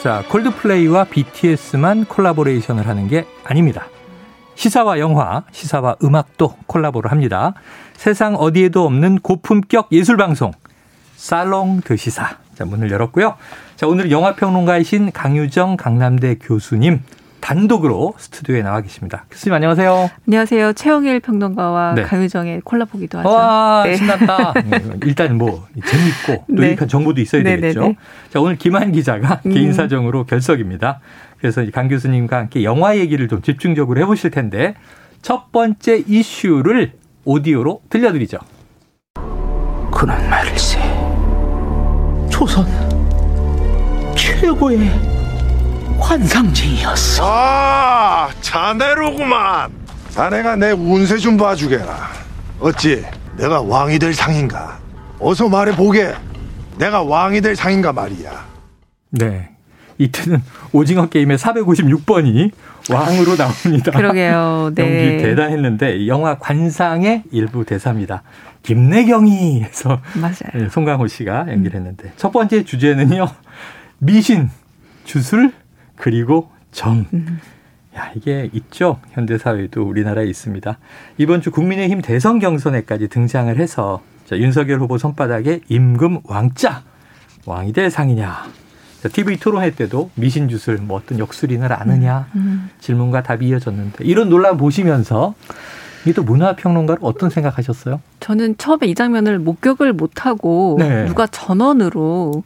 네. 자, 콜드플레이와 BTS만 콜라보레이션을 하는 게 아닙니다. 시사와 영화, 시사와 음악도 콜라보를 합니다. 세상 어디에도 없는 고품격 예술 방송 살롱 드 시사. 자, 문을 열었고요. 자, 오늘 영화 평론가이신 강유정 강남대 교수님 단독으로 스튜디오에 나와 계십니다. 교수님 안녕하세요. 안녕하세요. 최영일 평론가와 네. 강유정의 콜라보기도 하죠. 와, 네. 신났다. 네, 일단 뭐 재밌고 또 네. 유익한 정보도 있어야 네, 네, 되겠죠. 네. 자, 오늘 김한 기자가 음. 개인 사정으로 결석입니다. 그래서 강 교수님과 함께 영화 얘기를 좀 집중적으로 해보실 텐데 첫 번째 이슈를 오디오로 들려드리죠. 그는 말일세. 조선 최고의 환상쟁이였어. 아, 자네로구만. 자네가 내 운세 좀 봐주게라. 어찌 내가 왕이 될 상인가? 어서 말해 보게. 내가 왕이 될 상인가 말이야. 네. 이때는 오징어 게임의 456번이 왕으로 나옵니다. 그러게요. 네. 연기 대단했는데 영화 관상의 일부 대사입니다. 김내경이 해서 맞아요. 네, 송강호 씨가 연기를 했는데 음. 첫 번째 주제는요. 미신, 주술, 그리고 정. 음. 야, 이게 있죠. 현대사회도 우리나라에 있습니다. 이번 주 국민의힘 대선 경선에까지 등장을 해서 자, 윤석열 후보 손바닥에 임금 왕자 왕이 될 상이냐. 자, TV 토론회 때도 미신주술 뭐 어떤 역술인을 아느냐 음, 음. 질문과 답이 이어졌는데 이런 논란 보시면서 이게 또 문화평론가로 어떤 생각하셨어요? 저는 처음에 이 장면을 목격을 못하고 네. 누가 전원으로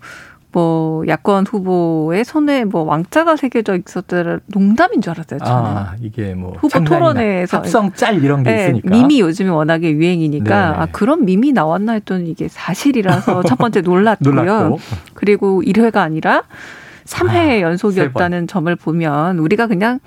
뭐 야권 후보의 손에 뭐 왕자가 새겨져 있었더라 농담인 줄 알았어요. 저는. 아 이게 뭐 후보 토론회에서 합성 짤 이런 게 네, 있으니까 밈이 요즘에 워낙에 유행이니까 네네. 아 그런 밈이 나왔나 했더니 이게 사실이라서 첫 번째 놀랐고요. 그리고 1회가 아니라 3회 아, 연속이었다는 점을 보면 우리가 그냥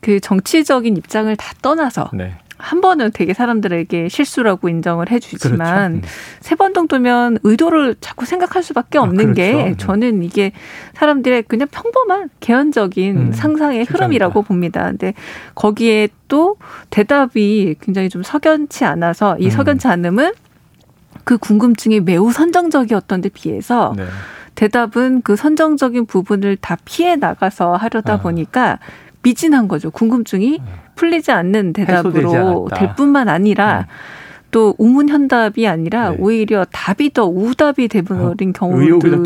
그 정치적인 입장을 다 떠나서 네. 한 번은 되게 사람들에게 실수라고 인정을 해주지만 그렇죠. 음. 세번 정도면 의도를 자꾸 생각할 수밖에 아, 없는 아, 그렇죠. 게 음. 저는 이게 사람들의 그냥 평범한 개연적인 음, 상상의 흐름이라고 봅니다. 근데 거기에 또 대답이 굉장히 좀 석연치 않아서 이 음. 석연치 않음은 그 궁금증이 매우 선정적이었던 데 비해서 네. 대답은 그 선정적인 부분을 다 피해 나가서 하려다 아. 보니까 미진한 거죠. 궁금증이 네. 풀리지 않는 대답으로 될 뿐만 아니라 네. 또 우문현답이 아니라 네. 오히려 답이 더 우답이 돼버린 어, 경우들을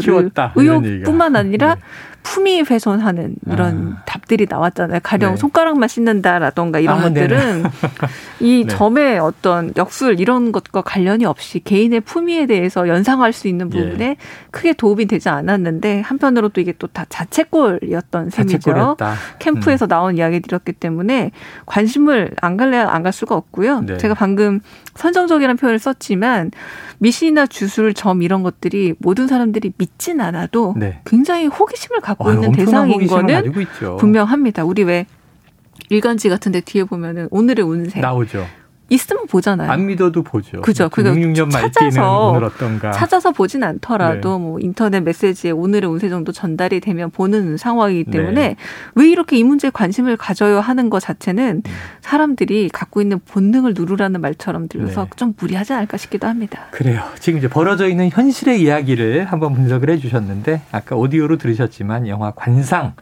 의혹뿐만 아니라 네. 품위 훼손하는 이런 아. 답들이 나왔잖아요. 가령 네. 손가락만 씻는다라던가 이런 아, 것들은 이 네. 점의 어떤 역술 이런 것과 관련이 없이 개인의 품위에 대해서 연상할 수 있는 부분에 예. 크게 도움이 되지 않았는데 한편으로 또 이게 또 다 자책골이었던 셈이죠. 캠프에서 음. 나온 이야기들이었기 때문에 관심을 안 갈래 안갈 수가 없고요. 네. 제가 방금 선정 적이라는 표현을 썼지만 미신이나 주술, 점 이런 것들이 모든 사람들이 믿진 않아도 네. 굉장히 호기심을 갖고 아, 있는 대상인 거는 분명합니다. 우리 왜 일간지 같은 데 뒤에 보면은 오늘의 운세 나오죠. 있으면 보잖아요. 안 믿어도 보죠. 그죠. 그거 6년 찾아서 오늘 어떤가. 찾아서 보진 않더라도 네. 뭐 인터넷 메시지에 오늘의 운세 정도 전달이 되면 보는 상황이기 때문에 네. 왜 이렇게 이 문제에 관심을 가져야 하는 것 자체는 음. 사람들이 갖고 있는 본능을 누르라는 말처럼 들려서 네. 좀 무리하지 않을까 싶기도 합니다. 그래요. 지금 이제 벌어져 있는 현실의 이야기를 한번 분석을 해 주셨는데 아까 오디오로 들으셨지만 영화 관상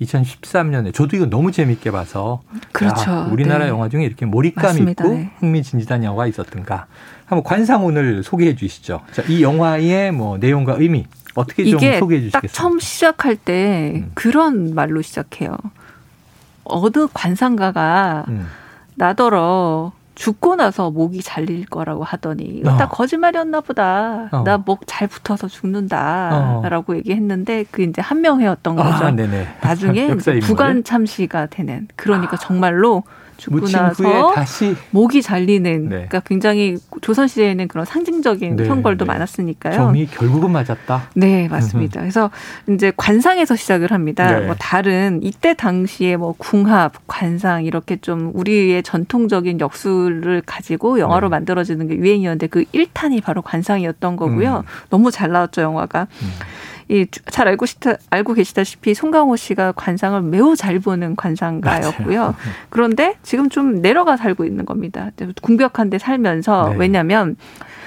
2013년에 저도 이거 너무 재밌게 봐서 그렇죠. 야, 우리나라 네. 영화 중에 이렇게 몰입감 맞습니다. 있고 네. 흥미진진한 영화가 있었던가 한번 관상운을 소개해 주시죠. 자, 이 영화의 뭐 내용과 의미 어떻게 좀 소개해 주시겠어요? 딱 처음 시작할 때 음. 그런 말로 시작해요. 어느 관상가가 음. 나더러 죽고 나서 목이 잘릴 거라고 하더니 이거 어. 딱 거짓말이었나 보다. 어. 나목 잘 붙어서 죽는다라고 어. 얘기했는데 그 이제 한명 회였던 아, 거죠. 아, 나중에 부관 참시가 되는 그러니까 아. 정말로 죽고 나서 다시 목이 잘리는 네. 그러니까 굉장히 조선 시대에는 그런 상징적인 네, 형벌도 네. 많았으니까요. 점이 결국은 맞았다. 네, 맞습니다. 그래서 이제 관상에서 시작을 합니다. 네. 뭐 다른 이때 당시에 뭐 궁합, 관상 이렇게 좀 우리의 전통적인 역술을 가지고 영화로 네. 만들어지는 게 유행이었는데 그 1탄이 바로 관상이었던 거고요. 음. 너무 잘 나왔죠, 영화가. 음. 이잘 알고 시다, 알고 계시다시피 송강호 씨가 관상을 매우 잘 보는 관상가였고요. 맞아요. 그런데 지금 좀 내려가 살고 있는 겁니다. 궁벽한데 살면서 네. 왜냐하면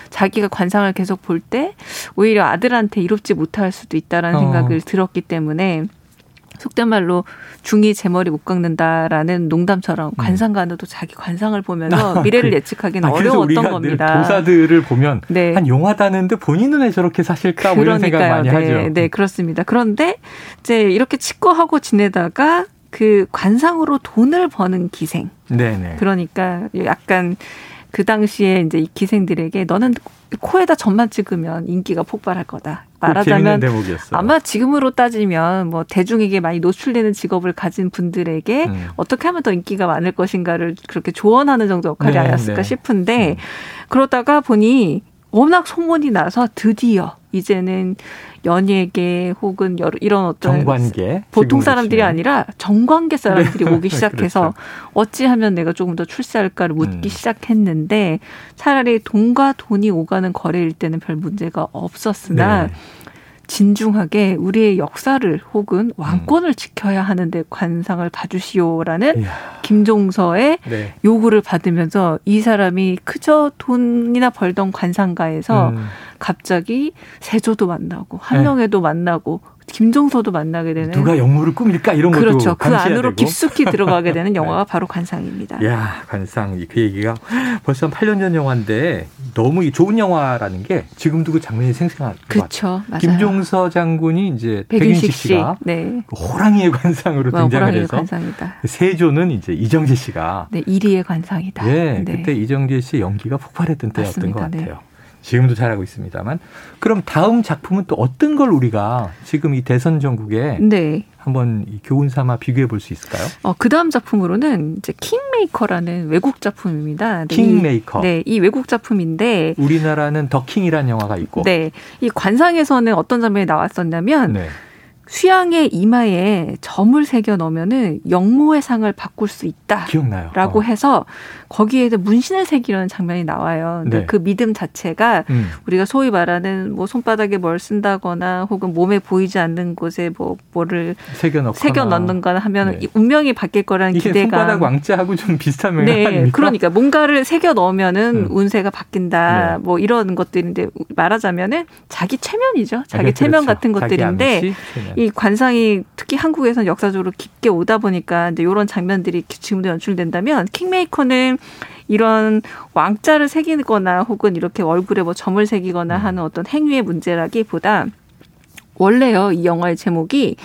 자기가 관상을 계속 볼 때 오히려 아들한테 이롭지 못할 수도 있다라는 어. 생각을 들었기 때문에 속된 말로 중이 제 머리 못 깎는다라는 농담처럼 음. 관상가도 자기 관상을 보면서 아, 미래를 그, 예측하기는 아, 어려웠던 겁니다. 도사들을 보면 네. 한 용하다는 데 본인은 왜 저렇게 사실까 뭐 이런 생각 많이 네, 하죠. 네, 그렇습니다. 그런데 이제 이렇게 치과하고 지내다가 그 관상으로 돈을 버는 기생. 네네. 그러니까 약간 그 당시에 이제 이 기생들에게 너는 코에다 점만 찍으면 인기가 폭발할 거다. 말하자면 아마 지금으로 따지면 뭐 대중에게 많이 노출되는 직업을 가진 분들에게 음. 어떻게 하면 더 인기가 많을 것인가를 그렇게 조언하는 정도 역할이 네, 아니었을까 네. 싶은데 음. 그러다가 보니 워낙 소문이 나서 드디어 이제는 연예계 혹은 여러 이런 어떤 정관계 보통 사람들이 아니라 정관계 사람들이 네. 오기 시작해서 그렇죠. 어찌하면 내가 조금 더 출세할까를 묻기 음. 시작했는데 차라리 돈과 돈이 오가는 거래일 때는 별 문제가 없었으나 네. 진중하게 우리의 역사를 혹은 왕권을 음. 지켜야 하는데 관상을 봐주시오라는 이야. 김종서의 네. 요구를 받으면서 이 사람이 그저 돈이나 벌던 관상가에서 음. 갑자기 세조도 만나고 한명회도 네. 만나고 김종서도 만나게 되는 누가 영물을 꾸밀까 이런 것도 그렇죠. 그 안으로 되고. 깊숙이 들어가게 되는 영화가 네. 바로 관상입니다. 야 관상 그 얘기가 벌써 한 8년 전 영화인데 너무 좋은 영화라는 게 지금도 그 장면이 생생한 그렇죠. 맞아요. 김종서 장군이 이제 백인식 씨가 네. 그 호랑이의 관상으로 와, 등장을 호랑이의 해서 관상이다. 세조는 이제 이정재 씨가 네, 이리의 관상이다. 예, 네. 그때 이정재 씨 연기가 폭발했던 때였던 맞습니다. 것 같아요. 네. 지금도 잘하고 있습니다.만 그럼 다음 작품은 또 어떤 걸 우리가 지금 이 대선 정국에 네. 한번 교훈 삼아 비교해 볼 수 있을까요? 어, 그 다음 작품으로는 이제 킹메이커라는 외국 작품입니다. 네, 킹메이커. 네, 이 외국 작품인데 우리나라는 더 킹이라는 영화가 있고. 네, 이 관상에서는 어떤 장면이 나왔었냐면. 네. 수양의 이마에 점을 새겨 넣으면은 역모의 상을 바꿀 수 있다. 기억나요. 라고 어. 해서 거기에 문신을 새기려는 장면이 나와요. 근데 네. 그 믿음 자체가 음. 우리가 소위 말하는 뭐 손바닥에 뭘 쓴다거나 혹은 몸에 보이지 않는 곳에 뭐 뭐를 새겨 넣거나 새겨 넣는거나 하면 네. 운명이 바뀔 거라는 기대감. 손바닥 왕자하고 좀 비슷한 면이 네. 아닙니까? 그러니까 뭔가를 새겨 넣으면은 음. 운세가 바뀐다. 네. 뭐 이런 것들인데 말하자면은 자기 체면이죠. 자기 아, 체면 그렇죠. 같은 것들인데 이 관상이 특히 한국에서는 역사적으로 깊게 오다 보니까 이제 이런 장면들이 지금도 연출된다면 킹메이커는 이런 왕자를 새기거나 혹은 이렇게 얼굴에 뭐 점을 새기거나 음. 하는 어떤 행위의 문제라기보다 원래요 이 영화의 제목이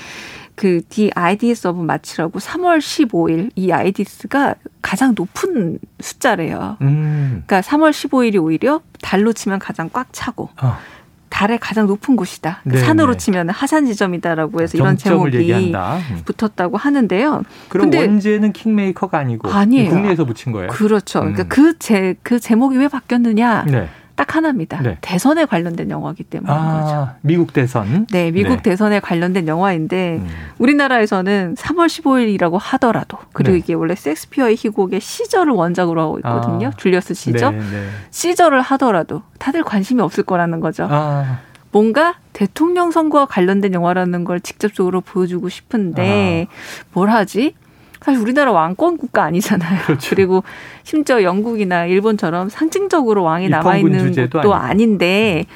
그 The IDS of 마치라고 3월 15일 이 IDS가 가장 높은 숫자래요. 음. 그러니까 3월 15일이 오히려 달로 치면 가장 꽉 차고 어. 달의 가장 높은 곳이다. 네 산으로 네. 치면 하산 지점이다라고 해서 이런 제목이 얘기한다. 음. 붙었다고 하는데요. 그럼 원제는 킹메이커가 아니고 아니에요. 국내에서 붙인 거예요. 그렇죠. 그러니까 음. 그러니까 그 제 그 제목이 왜 바뀌었느냐? 네. 딱 하나입니다. 네. 대선에 관련된 영화이기 때문인 아, 거죠. 미국 대선. 네, 미국 네. 대선에 관련된 영화인데 음. 우리나라에서는 3월 15일이라고 하더라도 그리고 네. 이게 원래 섹스피어의 희곡의 시절을 원작으로 하고 있거든요. 아. 줄리어스 시저. 네, 네. 시절을 하더라도 다들 관심이 없을 거라는 거죠. 아. 뭔가 대통령 선거와 관련된 영화라는 걸 직접적으로 보여주고 싶은데 아. 뭘 하지? 사실 우리나라 왕권 국가 아니잖아요. 그렇죠. 그리고 심지어 영국이나 일본처럼 상징적으로 왕이 남아 있는 것도 아닌데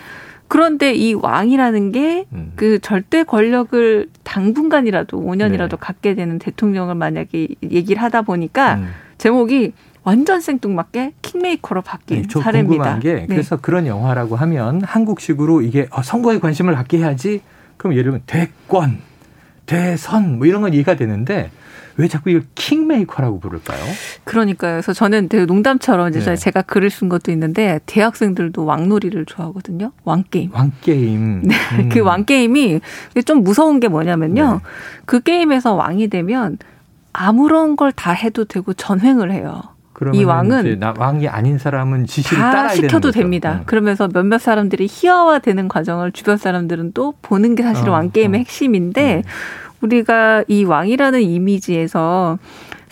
그런데 이 왕이라는 게그 음. 그 절대 권력을 당분간이라도 5년이라도 네. 갖게 되는 대통령을 만약에 얘기를 하다 보니까 음. 제목이 완전 생뚱맞게 킹메이커로 바뀐 네, 사례입니다. 궁금한 게 네. 그래서 그런 영화라고 하면 한국식으로 이게 어, 선거에 관심을 갖게 해야지 그럼 예를 들면 대권, 대선 뭐 이런 건 이해가 되는데 왜 자꾸 이걸 킹메이커라고 부를까요? 그러니까요. 그래서 저는 되게 농담처럼 이제 네. 제가 글을 쓴 것도 있는데 대학생들도 왕놀이를 좋아하거든요. 왕게임. 왕게임. 네. 음. 그 왕게임이 좀 무서운 게 뭐냐면요. 네. 그 게임에서 왕이 되면 아무런 걸 다 해도 되고 전횡을 해요. 이 왕은 왕이 아닌 사람은 지시를 따라야 시켜도 됩니다. 음. 그러면서 몇몇 사람들이 희화화되는 과정을 주변 사람들은 또 보는 게 사실 어, 왕 게임의 어. 핵심인데 음. 우리가 이 왕이라는 이미지에서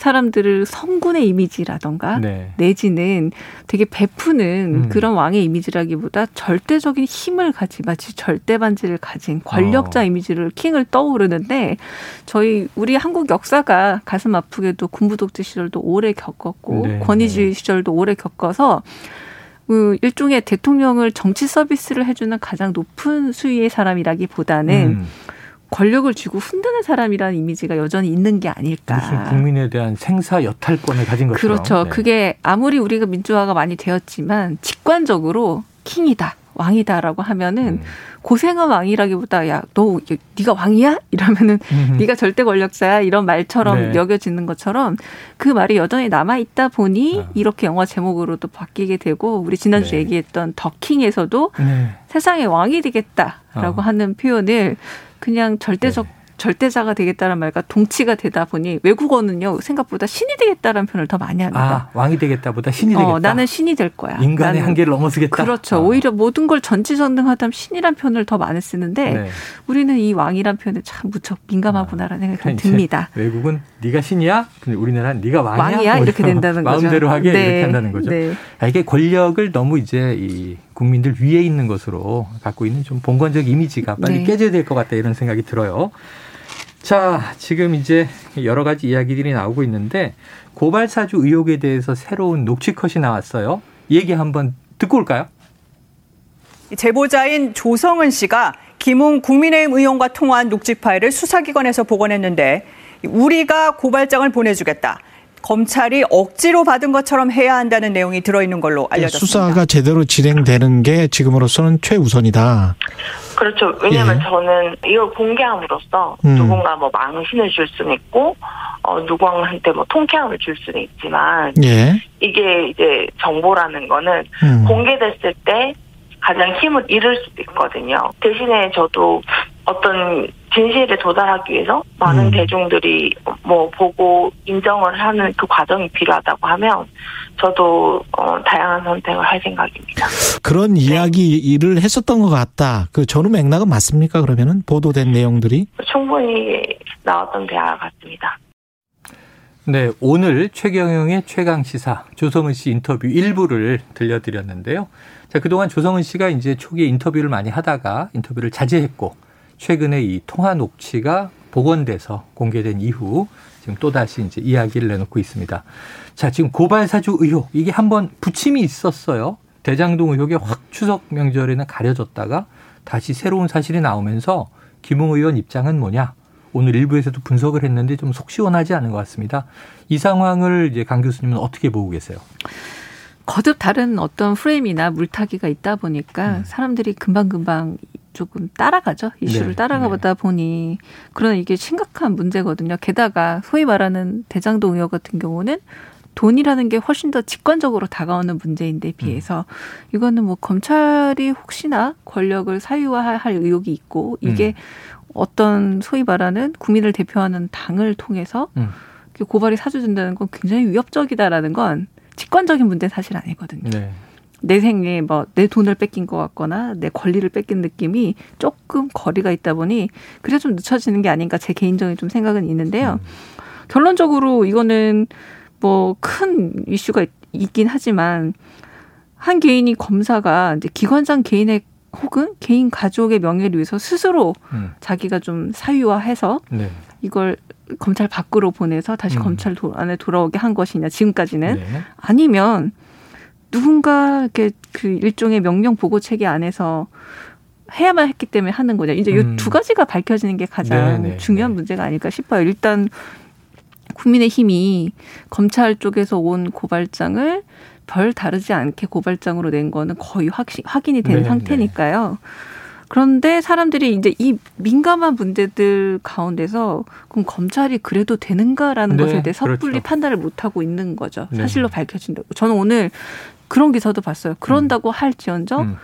사람들을 성군의 이미지라던가 네. 내지는 되게 베푸는 음. 그런 왕의 이미지라기보다 절대적인 힘을 가진 마치 절대 반지를 가진 권력자 어. 이미지를 킹을 떠오르는데 저희 우리 한국 역사가 가슴 아프게도 군부 독재 시절도 오래 겪었고 네. 권위주의 네. 시절도 오래 겪어서 그 일종의 대통령을 정치 서비스를 해주는 가장 높은 수위의 사람이라기보다는 음. 권력을 쥐고 흔드는 사람이라는 이미지가 여전히 있는 게 아닐까. 무슨 국민에 대한 생사 여탈권을 가진 것처럼. 그렇죠. 네. 그게 아무리 우리가 민주화가 많이 되었지만 직관적으로 킹이다. 왕이다라고 하면은 음. 고생한 왕이라기보다 야너 네가 왕이야 이러면은 음. 네가 절대 권력자야 이런 말처럼 네. 여겨지는 것처럼 그 말이 여전히 남아 있다 보니 아. 이렇게 영화 제목으로도 바뀌게 되고 우리 지난주 네. 얘기했던 더킹에서도 네. 세상의 왕이 되겠다라고 어. 하는 표현을 그냥 절대적 네. 절대자가 되겠다는 말과 동치가 되다 보니 외국어는요 생각보다 신이 되겠다는 표현을 더 많이 합니다. 아, 왕이 되겠다보다 신이 어, 되겠다. 나는 신이 될 거야. 인간의 한계를 넘어서겠다. 그렇죠. 어. 오히려 모든 걸 전지전능하다면 신이란 표현을 더 많이 쓰는데 네. 우리는 이 왕이란 표현에 참 무척 민감하구나라는 생각이 좀 듭니다. 외국은 네가 신이야? 근데 우리나라는 네가 왕이야? 왕이야? 이렇게 된다는 거죠. 마음대로 하게 네. 이렇게 한다는 거죠. 네. 아, 이게 권력을 너무 이제 이 국민들 위에 있는 것으로 갖고 있는 좀 봉건적 이미지가 빨리 네. 깨져야 될 것 같다 이런 생각이 들어요. 자, 지금 이제 여러 가지 이야기들이 나오고 있는데 고발사주 의혹에 대해서 새로운 녹취컷이 나왔어요. 얘기 한번 듣고 올까요? 제보자인 조성은 씨가 김웅 국민의힘 의원과 통화한 녹취 파일을 수사기관에서 복원했는데 우리가 고발장을 보내주겠다. 검찰이 억지로 받은 것처럼 해야 한다는 내용이 들어있는 걸로 네, 알려졌습니다. 수사가 제대로 진행되는 게 지금으로서는 최우선이다. 그렇죠. 왜냐하면 예. 저는 이걸 공개함으로써 음. 누군가 뭐 망신을 줄 수는 있고 어, 누구한테 뭐 통쾌함을 줄 수는 있지만 예. 이게 이제 정보라는 거는 음. 공개됐을 때 가장 힘을 잃을 수도 있거든요. 대신에 저도 어떤 진실에 도달하기 위해서 많은 음. 대중들이 뭐 보고 인정을 하는 그 과정이 필요하다고 하면 저도 어, 다양한 선택을 할 생각입니다. 그런 네. 이야기를 했었던 것 같다. 그 전후 맥락은 맞습니까? 그러면은 보도된 내용들이 충분히 나왔던 대화 같습니다. 네, 오늘 최경영의 최강 시사 조성은 씨 인터뷰 일부를 들려드렸는데요. 자, 그동안 조성은 씨가 이제 초기에 인터뷰를 많이 하다가 인터뷰를 자제했고 최근에 이 통화 녹취가 복원돼서 공개된 이후 지금 또다시 이제 이야기를 내놓고 있습니다. 자, 지금 고발 사주 의혹 이게 한번 부침이 있었어요. 대장동 의혹에 확 추석 명절에는 가려졌다가 다시 새로운 사실이 나오면서 김웅 의원 입장은 뭐냐? 오늘 일부에서도 분석을 했는데 좀 속 시원하지 않은 것 같습니다. 이 상황을 이제 강 교수님은 어떻게 보고 계세요? 거듭 다른 어떤 프레임이나 물타기가 있다 보니까 음. 사람들이 금방금방 조금 따라가죠. 이슈를 네, 따라가보다 네. 보니 그러나 이게 심각한 문제거든요. 게다가 소위 말하는 대장동 의혹 같은 경우는 돈이라는 게 훨씬 더 직관적으로 다가오는 문제인데 비해서 음. 이거는 뭐 검찰이 혹시나 권력을 사유화할 의혹이 있고 이게 음. 어떤 소위 말하는 국민을 대표하는 당을 통해서 음. 고발이 사주된다는 건 굉장히 위협적이다라는 건 직관적인 문제 사실 아니거든요. 네. 내 생에 뭐 내 돈을 뺏긴 것 같거나 내 권리를 뺏긴 느낌이 조금 거리가 있다 보니 그래서 좀 늦춰지는 게 아닌가 제 개인적인 좀 생각은 있는데요. 음. 결론적으로 이거는 뭐 큰 이슈가 있, 긴 하지만 한 개인이 검사가 이제 기관장 개인의 혹은 개인 가족의 명예를 위해서 스스로 음. 자기가 좀 사유화해서 네. 이걸 검찰 밖으로 보내서 다시 음. 검찰 안에 돌아오게 한 것이냐 지금까지는 네. 아니면 누군가 이렇게 그 일종의 명령 보고 체계 안에서 해야만 했기 때문에 하는 거죠. 이제 음. 이두 가지가 밝혀지는 게 가장 네네. 네, 중요한 네. 문제가 아닐까 싶어요. 일단 국민의힘이 검찰 쪽에서 온 고발장을 별 다르지 않게 고발장으로 낸 거는 거의 확신, 확인이 된 네, 상태니까요. 네. 그런데 사람들이 이제 이 민감한 문제들 가운데서 그럼 검찰이 그래도 되는가라는 네, 것에 대해 섣불리 그렇죠. 판단을 못 하고 있는 거죠. 사실로 밝혀진다고. 저는 오늘 그런 기사도 봤어요. 그런다고 음. 할지언정 음.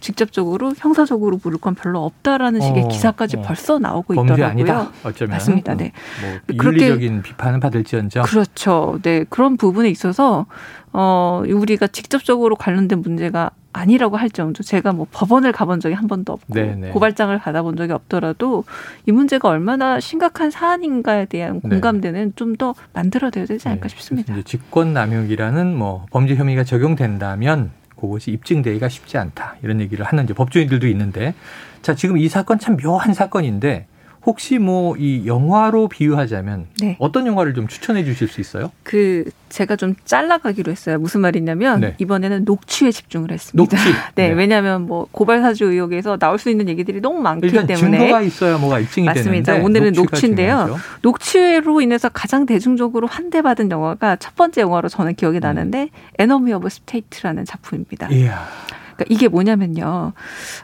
직접적으로 형사적으로 물을 건 별로 없다라는 식의 어, 기사까지 어. 벌써 나오고 있더라고요. 아니다. 어쩌면 맞습니다. 네. 뭐 윤리적인 비판은 받을지언정 그렇죠. 네 그런 부분에 있어서 어 우리가 직접적으로 관련된 문제가 아니라고 할 정도 제가 뭐 법원을 가본 적이 한 번도 없고 네네. 네. 고발장을 받아본 적이 없더라도 이 문제가 얼마나 심각한 사안인가에 대한 네. 공감대는 좀 더 만들어져야 되지 않을까 네. 싶습니다. 직권남용이라는 뭐 범죄 혐의가 적용된다면 그것이 입증되기가 쉽지 않다 이런 얘기를 하는 이제 법조인들도 있는데 자 지금 이 사건 참 묘한 사건인데 혹시 뭐 이 영화로 비유하자면 네. 어떤 영화를 좀 추천해 주실 수 있어요? 그 제가 좀 잘라가기로 했어요. 무슨 말이냐면 네. 이번에는 녹취에 집중을 했습니다. 녹취. 네, 네, 왜냐하면 뭐 고발 사주 의혹에서 나올 수 있는 얘기들이 너무 많기 때문에 증거가 있어야 뭐가 입증이 맞습니다. 되는데 오늘은 녹취인데요. 중요하죠. 녹취로 인해서 가장 대중적으로 환대받은 영화가 첫 번째 영화로 저는 기억이 음. 나는데 Enemy of State라는 작품입니다. 이야. 그러니까 이게 뭐냐면요.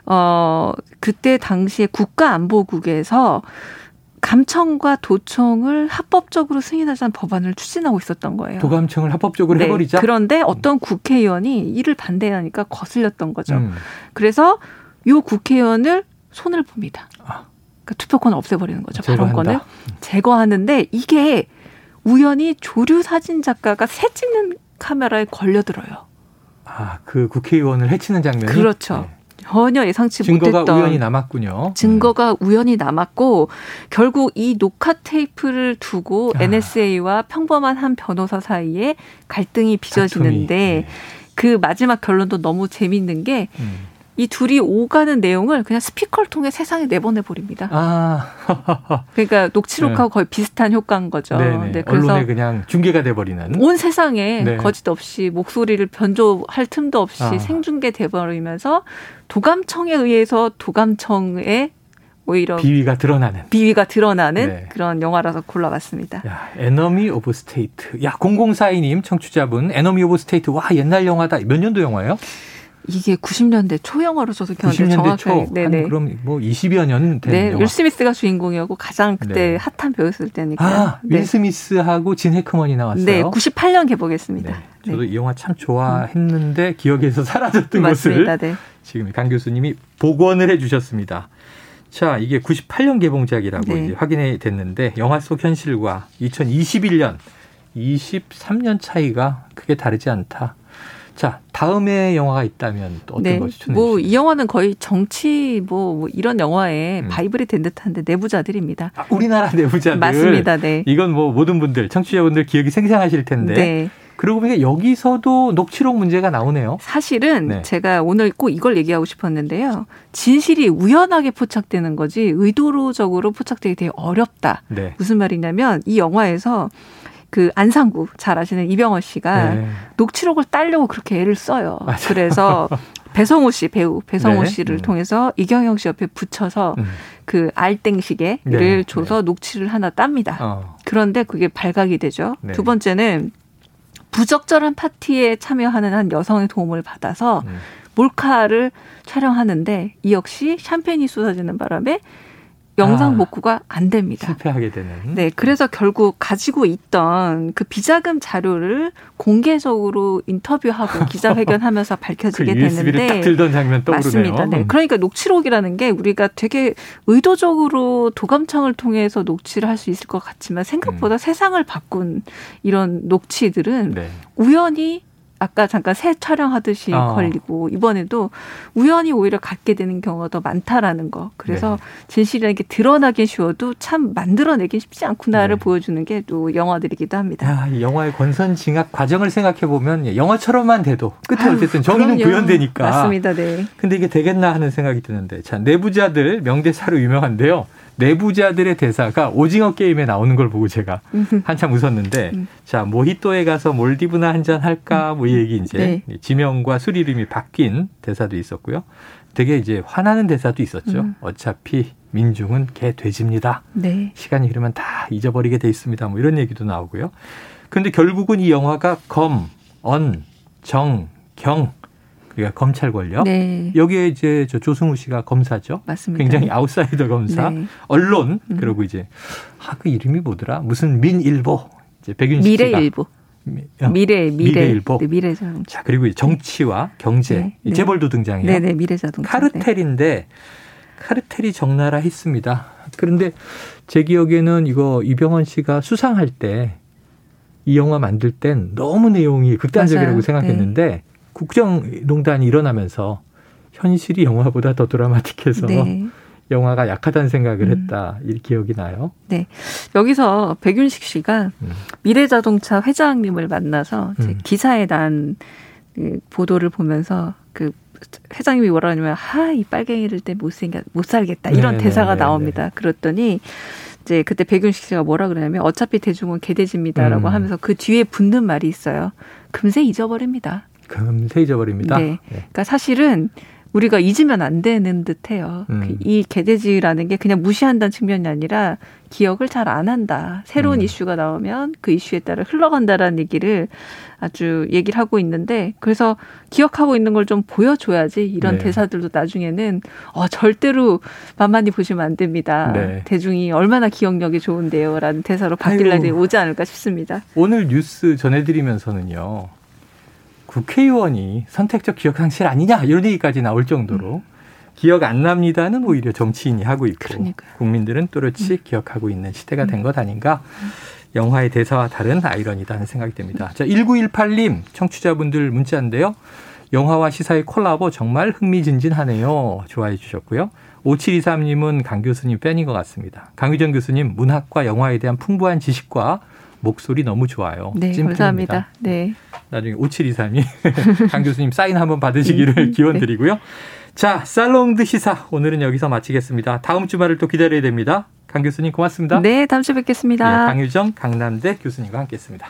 어, 그때 당시에 국가안보국에서 감청과 도청을 합법적으로 승인하자는 법안을 추진하고 있었던 거예요. 도감청을 합법적으로 네. 해버리자. 그런데 어떤 국회의원이 이를 반대하니까 거슬렸던 거죠. 음. 그래서 요 국회의원을 손을 봅니다. 아. 그러니까 투표권을 없애버리는 거죠. 발언권을 제거하는데 이게 우연히 조류 사진 작가가 새 찍는 카메라에 걸려들어요. 아, 그 국회의원을 해치는 장면이 그렇죠. 네. 전혀 예상치 증거가 못했던 우연히 남았군요. 증거가 음. 우연히 남았고 결국 이 녹화 테이프를 두고 아. NSA와 평범한 한 변호사 사이에 갈등이 빚어지는데 네. 그 마지막 결론도 너무 재밌는 게 음. 이 둘이 오가는 내용을 그냥 스피커를 통해 세상에 내보내 버립니다. 아. 그러니까 녹취록하고 네. 거의 비슷한 효과인 거죠. 네네. 네, 그래서 언론에 그냥 중계가 돼 버리는 온 세상에 네. 거짓 없이 목소리를 변조할 틈도 없이 아. 생중계 돼 버리면서 도감청에 의해서 도감청의 오히려 비위가 드러나는 비위가 드러나는 네. 그런 영화라서 골라봤습니다. 야, Enemy of State. 야, 0042님 청취자분 Enemy of State. 와, 옛날 영화다. 몇 년도 영화예요? 이게 90년대 초영화로 저도 기억하는데 90년대 초. 네네. 그럼 뭐 20여 년 된 네, 영화. 윌 스미스가 주인공이었고 가장 그때 네. 핫한 배우였을 때니까. 아, 윌 네. 스미스하고 진 해크먼이 나왔어요. 네, 98년 개봉했습니다. 네. 저도 이 영화 참 좋아했는데 음. 기억에서 사라졌던 맞습니다. 것을 네. 지금 강 교수님이 복원을 해 주셨습니다. 자, 이게 98년 개봉작이라고 네. 이제 확인이 됐는데 영화 속 현실과 2021년 23년 차이가 크게 다르지 않다. 자, 다음에 영화가 있다면 또 어떤 네. 거 추천해 뭐 이 영화는 거의 정치 뭐, 뭐 이런 영화에 음. 바이블이 된 듯한데 내부자들입니다. 아, 우리나라 내부자들. 맞습니다. 네. 이건 뭐 모든 분들 청취자분들 기억이 생생하실 텐데. 네. 그러고 보니까 여기서도 녹취록 문제가 나오네요. 사실은 네. 제가 오늘 꼭 이걸 얘기하고 싶었는데요. 진실이 우연하게 포착되는 거지 의도적으로 포착되기 되게 어렵다. 네. 무슨 말이냐면 이 영화에서 그 안상구 잘 아시는 이병헌 씨가 네. 녹취록을 따려고 그렇게 애를 써요. 맞아요. 그래서 배성우 씨 배우 배성우 네. 씨를 음. 통해서 이경영 씨 옆에 붙여서 음. 그 알땡시계를 네. 줘서 네. 녹취를 하나 땁니다. 어. 그런데 그게 발각이 되죠. 네. 두 번째는 부적절한 파티에 참여하는 한 여성의 도움을 받아서 음. 몰카를 촬영하는데 이 역시 샴페인이 쏟아지는 바람에 영상 아, 복구가 안 됩니다. 실패하게 되는. 네, 그래서 결국 가지고 있던 그 비자금 자료를 공개적으로 인터뷰하고 기자회견하면서 밝혀지게 그 되는데 딱 들던 장면 떠오르네요. 맞습니다. 네. 그러니까 녹취록이라는 게 우리가 되게 의도적으로 도감청을 통해서 녹취를 할 수 있을 것 같지만 생각보다 음. 세상을 바꾼 이런 녹취들은 네. 우연히 아까 잠깐 새 촬영하듯이 어. 걸리고 이번에도 우연히 오히려 갖게 되는 경우가 더 많다라는 거. 그래서 네. 진실이라는 게 드러나긴 쉬워도 참 만들어내긴 쉽지 않구나를 네. 보여주는 게 또 영화들이기도 합니다. 야, 이 영화의 권선징악 과정을 생각해 보면 영화처럼만 돼도 끝에 아유, 어쨌든 정의는 그럼요. 구현되니까. 맞습니다. 네. 근데 이게 되겠나 하는 생각이 드는데 자 내부자들 명대사로 유명한데요. 내부자들의 대사가 오징어 게임에 나오는 걸 보고 제가 한참 웃었는데 음. 자 모히또에 가서 몰디브나 한잔 할까 뭐 이 얘기 이제 네. 지명과 술 이름이 바뀐 대사도 있었고요. 되게 이제 화나는 대사도 있었죠. 음. 어차피 민중은 개 돼지입니다. 네. 시간이 흐르면 다 잊어버리게 돼 있습니다. 뭐 이런 얘기도 나오고요. 근데 결국은 이 영화가 검, 언, 정, 경 그러니까 검찰 권력. 네. 여기에 이제 저 조승우 씨가 검사죠. 맞습니다. 굉장히 아웃사이더 검사. 네. 언론 음. 그리고 이제 아 그 이름이 뭐더라? 무슨 민일보. 이제 백윤식 미래일보. 어, 미래, 미래. 미래 일보. 네, 미래자동차. 자, 그리고 정치와 경제. 네, 네. 재벌도 등장해요. 네네, 네, 미래자동차. 카르텔인데 카르텔이 적나라 했습니다. 그런데 제 기억에는 이거 이병헌 씨가 수상할 때 이 영화 만들 땐 너무 내용이 극단적이라고 맞아요. 생각했는데 네. 국정농단이 일어나면서 현실이 영화보다 더 드라마틱해서 네. 영화가 약하다는 생각을 음. 했다. 이 기억이 나요. 네. 여기서 백윤식 씨가 음. 미래자동차 회장님을 만나서 음. 기사에 난그 보도를 보면서 그 회장님이 뭐라 하냐면 하이 빨갱이를 때 못 생겨 못 살겠다 이런 네네, 대사가 네네. 나옵니다. 그랬더니 이제 그때 백윤식 씨가 뭐라 그러냐면 어차피 대중은 개돼지입니다라고 음. 하면서 그 뒤에 붙는 말이 있어요. 금세 잊어버립니다. 금세 잊어버립니다. 네. 네. 그러니까 사실은 우리가 잊으면 안 되는 듯해요. 음. 이 개돼지라는 게 그냥 무시한다는 측면이 아니라 기억을 잘 안 한다. 새로운 음. 이슈가 나오면 그 이슈에 따라 흘러간다라는 얘기를 아주 얘기를 하고 있는데 그래서 기억하고 있는 걸 좀 보여줘야지 이런 네. 대사들도 나중에는 어 절대로 만만히 보시면 안 됩니다. 네. 대중이 얼마나 기억력이 좋은데요라는 대사로 바뀔 날이 오지 않을까 싶습니다. 오늘 뉴스 전해드리면서는요. 국회의원이 선택적 기억 상실 아니냐 이런 얘기까지 나올 정도로 음. 기억 안 납니다는 오히려 정치인이 하고 있고 그러니까요. 국민들은 또렷이 음. 기억하고 있는 시대가 된것 음. 아닌가 영화의 대사와 다른 아이러니다 하는 생각이 듭니다. 자, 1918님 청취자분들 문자인데요. 영화와 시사의 콜라보 정말 흥미진진하네요. 좋아해 주셨고요. 5723님은 강 교수님 팬인 것 같습니다. 강유정 교수님 문학과 영화에 대한 풍부한 지식과 목소리 너무 좋아요. 네, 찐팬입니다. 감사합니다. 네. 나중에 5723이 강 교수님 사인 한번 받으시기를 네. 기원 드리고요. 자, 살롱드 시사 오늘은 여기서 마치겠습니다. 다음 주말을 또 기다려야 됩니다. 강 교수님 고맙습니다. 네, 다음 주에 뵙겠습니다. 네, 강유정 강남대 교수님과 함께했습니다.